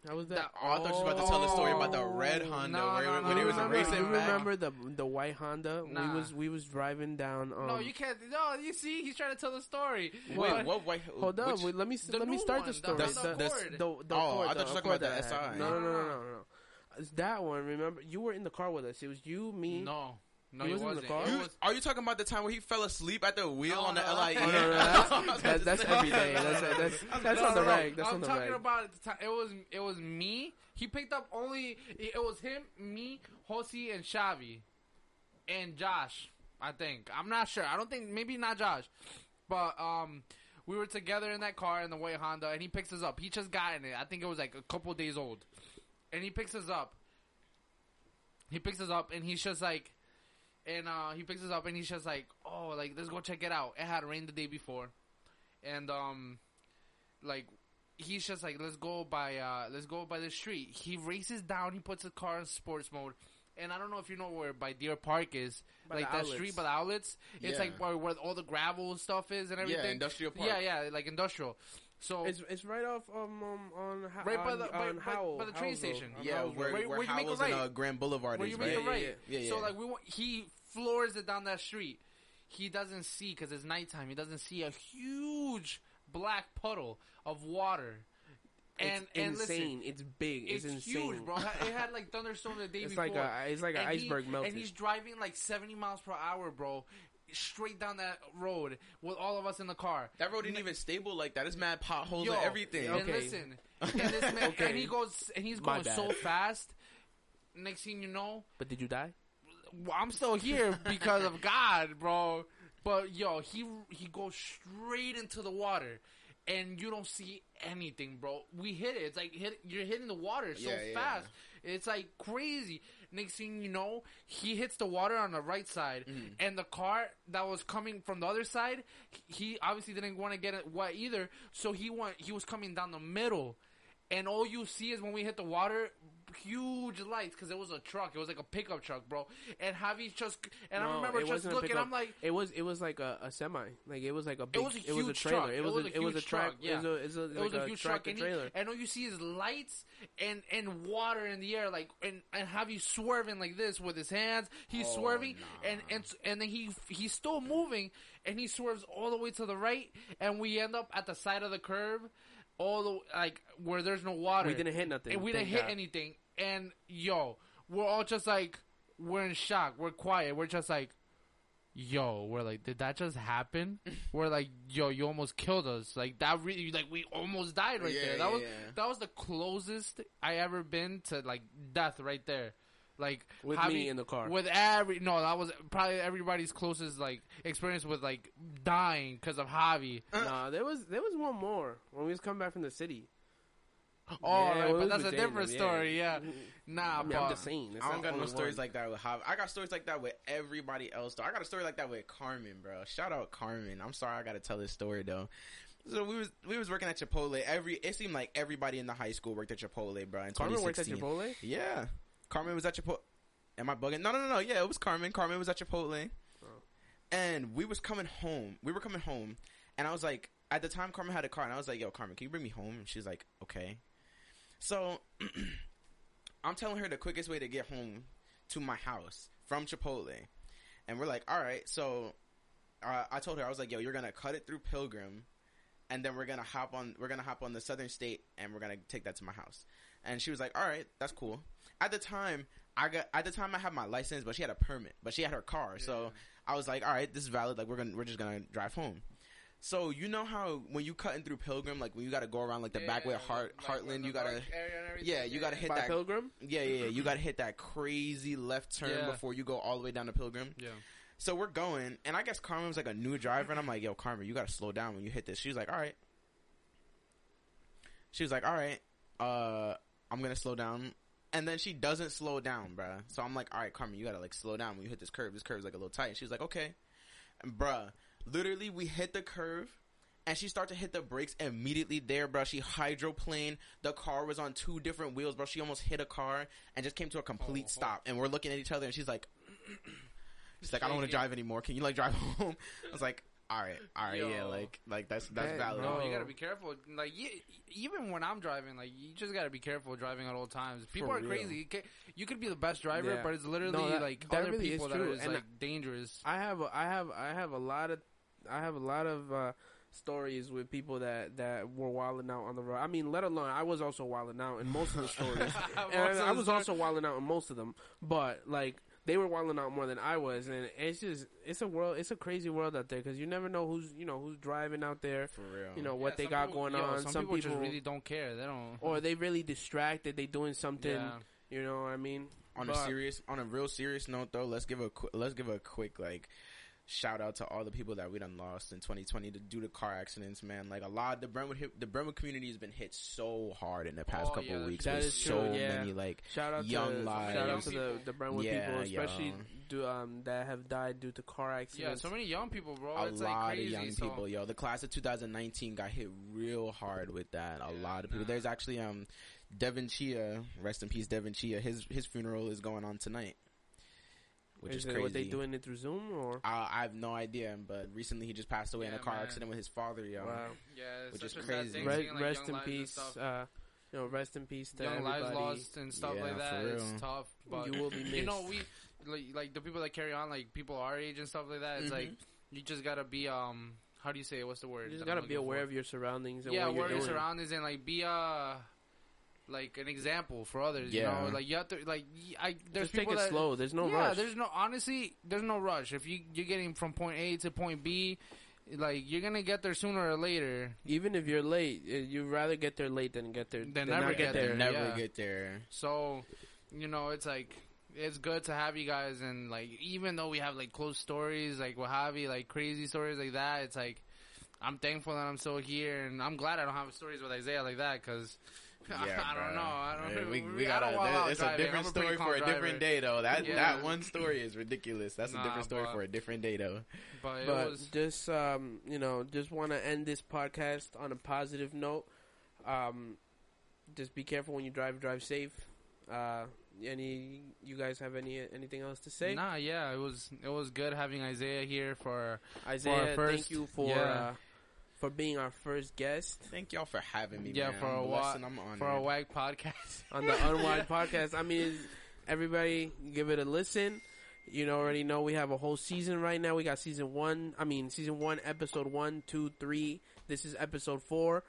How was that? That- Oh, I thought you was about to tell the story about the Oh. red Honda No, where, no, when no, he was no, remember, no, racing you no. back. remember the the white Honda? Nah. We was we was driving down. Um, no, you can't. No, you see, he's trying to tell the story. Wait, But- what? Wait, Hold up, wait, let me let me start one, the the story. Honda the, Accord. the, the, the Oh, Accord, I thought you were talking about the that I had. SI. No, no, no, No, no, no, no, no, no. It's that one. Remember, you were in the car with us. It was you, me. no, no, He he was in the wasn't. car? You- was, are you talking about the time where he fell asleep at the wheel No, on the no. LIE? Oh, no, no, that's, that, that's every day. That's that's that's No, on the no, no. That's I'm on the talking reg. about at the time. It was it was me, He picked up only it was him, me, Josi, and Xavi, and Josh. I think I'm not sure. I don't think maybe not Josh, but um, we were together in that car in the white Honda, and he picks us up. He just got in it. I think it was like a couple days old, and he picks us up. He picks us up, and he's just like, and uh, he picks us up, and he's just like, oh, like let's go check it out. It had rained the day before, and um, like he's just like, let's go by, uh, let's go by the street. He races down. He puts the car in sports mode. And I don't know if you know where by Deer Park is, By like that outlets. street by the outlets. It's Yeah. like where, where all the gravel stuff is and everything. Yeah, industrial park. Yeah, yeah, like industrial. So It's it's right off um, um on Ho- Right by on, the- by- on by- Howell, by the train Howells station. Yeah, Howells where, Road. Where- where, where you make a Howells and right. uh, Grand Boulevard where is, you make right? a right. Yeah, yeah. So like we he floors it down that street. He doesn't see because it's nighttime. He doesn't see a huge black puddle of water. And it's and listen, insane. it's big. It's, it's, insane, huge, bro. It had like thunderstorm the day It's before. like a it's like an And he- iceberg melted. And he's driving like 70 miles per hour, bro, straight down that road with all of us in the car. That road didn't even stable like that. It's mad potholes Yo, and everything. And Okay. listen, and this man, Okay. and he goes, and he's My going bad. so fast. Next thing you know, but did you die? Well, I'm still here because of God, bro. But yo, he he goes straight into the water, and you don't see anything, bro. We hit it. It's like hit, you're hitting the water so Yeah, yeah. fast. It's like crazy. Next thing you know, he hits the water on the right side, Mm-hmm. and the car that was coming from the other side, he obviously didn't want to get it wet either. So he went. He was coming down the middle, and all you see is when we hit the water, huge lights because it was a truck. It was like a pickup truck, bro. And Javi just and I remember just looking. I'm like, It was it was like a, a semi. Like it was like a big. was a it was a huge trailer. truck. It It was, was a, a it was a huge truck, yeah. It was a, it like was a a huge truck, and, he, trailer. and all you see is lights and and water in the air, like and and Javi swerving like this with his hands. He's Oh, swerving, nah. and and and then he he's still moving, and he swerves all the way to the right, and we end up at the side of the curb, all the like where there's no water. we didn't hit nothing. and we didn't hit God. anything. And yo, we're all just like, we're in shock. We're quiet. We're just like, yo, we're like, did that just happen? we're like, yo, you almost killed us. Like that really, like we almost died right Yeah, there. That yeah, was yeah. that was the closest I ever been to like death right there. Like With Javi- me in the car. With every no, that was probably everybody's closest like experience with like dying because of Javi. Uh. Nah, there was there was one more when we was coming back from the city. Oh, Yeah, right, but that's a Daniel, different yeah. story. Yeah, mm-hmm. nah, I mean, but I'm just saying. that's I don't got no stories one. like that with Javi. I got stories like that with everybody else. Though I got a story like that with Carmen, bro. Shout out Carmen. I'm sorry I got to tell this story though. So we was we was working at Chipotle. Every it seemed like everybody in the high school worked at Chipotle, bro. In Carmen worked at Chipotle. Yeah, Carmen was at Chipotle. Am I bugging? No, no, no, no. Yeah, it was Carmen. Carmen was at Chipotle, Oh. and we was coming home. We were coming home, and I was like, at the time, Carmen had a car, and I was like, "Yo, Carmen, can you bring me home?" And she's like, "Okay." So I'm telling her the quickest way to get home to my house from Chipotle, and we're like, "All right." So uh, I told her I was like, "Yo, you're gonna cut it through Pilgrim." And then we're gonna hop on. We're gonna hop on the Southern State, and we're gonna take that to my house. And she was like, "All right, that's cool." At the time, I got at the time I had my license, but she had a permit, but she had her car. So I was like, "All right, this is valid. Like we're gonna we're just gonna drive home." So you know how when you cutting through Pilgrim, like when you got to go around like the back way of Heart Heartland, you gotta yeah, you gotta hit By that Pilgrim. yeah yeah yeah, you gotta hit that crazy left turn Yeah. before you go all the way down to Pilgrim. Yeah. So we're going, and I guess Carmen was like a new driver, and I'm like, "Yo, Carmen, you gotta slow down when you hit this." She was like, "All right." She was like, "All right, uh, I'm gonna slow down," and then she doesn't slow down, bruh. So I'm like, "All right, Carmen, you gotta like slow down when you hit this curve. This curve's like a little tight." And she was like, "Okay," and bruh, literally, we hit the curve. And she started to hit the brakes immediately there, bro. She hydroplaned. The car was on two different wheels, bro. She almost hit a car and just came to a complete Oh, stop. And we're looking at each other, and she's like, She's like, I don't want to drive anymore. Can you like drive home? I was like, all right, all right, yeah, like, like that's that's Hey, valid. No, you gotta be careful. Like, you, even when I'm driving, like, you just gotta be careful driving at all times. People For are real. crazy. You, can, you could be the best driver, Yeah. but it's literally No, that- like that other really is people that true. are just, And like dangerous. I have a, I have I have a lot of I have a lot of uh, stories with people that that were wilding out on the road. I mean, let alone I was also wilding out in most of the stories. and I, I was also wilding out in most of them. But like, they were wilding out more than I was, and it's just it's a world, it's a crazy world out there because you never know who's you know who's driving out there, For real. you know what Yeah, they got people- going yo, on. Some, Some, people, people, just really don't care. They don't. or they really distracted, they doing something, yeah. you know what I mean? on a serious, on a real serious note, though, let's give a qu- let's give a quick like shout out to all the people that we done lost in 2020 to, due to car accidents. Man, like a lot, the Brentwood hit, the Brentwood community has been hit so hard in the past Oh, couple yeah, of weeks. that so true, yeah. many like Shout out Young to lives. shout out to the people. the Brentwood Yeah, people, especially do, um, that have died due to car accidents. Yeah, so many young people, bro. a it's lot like crazy. of young so- people. Yo, the class of 2019 got hit real hard with that. A lot of people. nah. There's actually um Devin Chia, rest in peace, Devin Chia. His his funeral is going on tonight, which is, is crazy. what they doing it through Zoom or? I, I have no idea, but recently he just passed away in a car man. accident with his father. Yo, Wow. Yeah, Which is crazy. Re- like, rest in peace. Uh, you know, rest in peace to young everybody. lives lost and stuff Yeah, like that. for It's tough, but You will be you know we like, like the people that carry on, like people our age and stuff like that. It's Mhm. like you just gotta be um, how do you say it? What's the word? You just gotta be aware for? of your surroundings and yeah, aware of your surroundings and like be uh like an example for others. Yeah. You know, like you have to like y- I there's Just take it that slow. There's no yeah, rush. there's no honestly, there's no rush. If you you're getting from point A to point B, like you're gonna get there sooner or later. Even if you're late, uh, you'd rather get there late than get there. Than not never get get there. there. never yeah. get there. So, you know, it's like it's good to have you guys, and like even though we have like close stories, like what have you, like crazy stories like that, it's like I'm thankful that I'm still here, and I'm glad I don't have stories with Isaiah like that because. I, Yeah, I don't know. I don't. Yeah, we, we I gotta. don't It's a different I'm story calm for a driver. different day, though. That Yeah. that one story is ridiculous. That's a different story but- for a different day, though. But, But was just um, you know, just want to end this podcast on a positive note. Um, just be careful when you drive. Drive safe. Uh, any you guys have any anything else to say? Nah, yeah, it was it was good having Isaiah here for Isaiah, first- thank you for yeah. uh, for being our first guest Thank y'all for having me. Yeah, man. for I'm a blessed wa- I'm honored. for a WAG podcast. on the Unwind podcast. I mean, everybody give it a listen. You know, already know we have a whole season right now. We got season one. I mean, season one, episode one, two, three. This is episode four.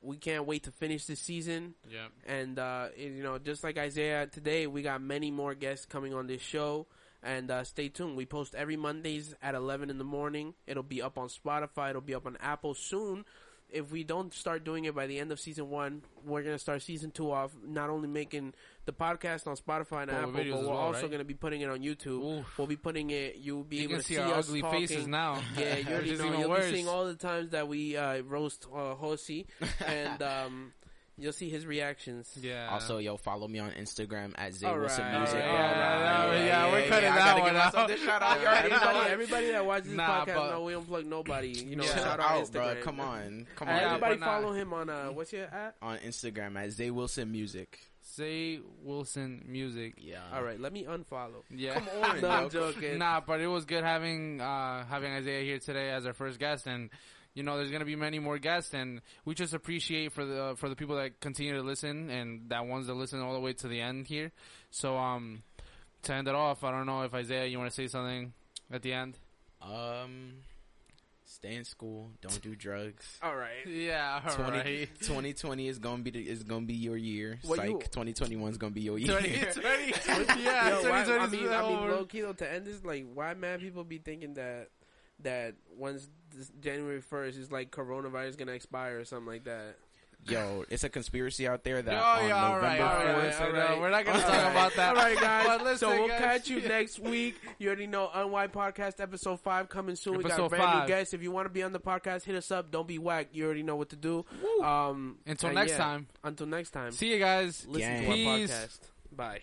We can't wait to finish this season. yeah, And, uh, you know, just like Isaiah today, we got many more guests coming on this show. And, uh, stay tuned. We post every Mondays at 11 in the morning. It'll be up on Spotify. It'll be up on Apple soon. If we don't start doing it by the end of season one, we're going to start season two off, not only making the podcast on Spotify and Apple, but we're well, also right? going to be putting it on YouTube. Oof. We'll be putting it, you'll be you able to see see our ugly talking. faces now. Yeah, you already know. You'll worse. be seeing all the times that we uh, roast uh, Hosi, and um, you'll see his reactions. Yeah. Also, yo, follow me on Instagram at Zay All Wilson right, Music. all bro. right, yeah, yeah, yeah, we're cutting I that gotta one give out. this shout out. You already know everybody, everybody that watches this Nah, podcast but- know we don't plug nobody. You know, Yeah. shout Shout out out, bro. Come on, come on. Yeah, everybody but nah. follow him on uh, what's your at? on Instagram at Zay Wilson Music. Zay Wilson Music. Yeah. All right, let me unfollow. Yeah. Come on, no. I'm joking. Nah, but it was good having uh having Isaiah here today as our first guest, and you know there's gonna be many more guests, and we just appreciate for the for the people that continue to listen and that ones that listen all the way to the end here. So um, to end it off, I don't know if Isaiah you want to say something at the end. Um, stay in school. Don't do drugs. All right. Yeah, all 20, right. 2020 is gonna be the, is gonna be your year. What Psych. you- 2021 is gonna be your year. 2020, yeah, Yo, why, 2020 I mean, I mean, over. low key though, to end this, like, why mad people be thinking that that once this January first is like coronavirus gonna expire or something like that. Yo, it's a conspiracy out there that Oh, on yeah, all right, November all right, 4th. all right. alright. We're not gonna All talk right. about that. All right, guys. But listen, so we'll guys. catch you next week. You already know Unwind Podcast episode five coming soon. we got Episode brand five. new guests. If you want to be on the podcast, hit us up. Don't be whack. You already know what to do. Um, Until next yeah, time. Until next time. See you guys. Listen Gang. to our Peace. podcast. Bye.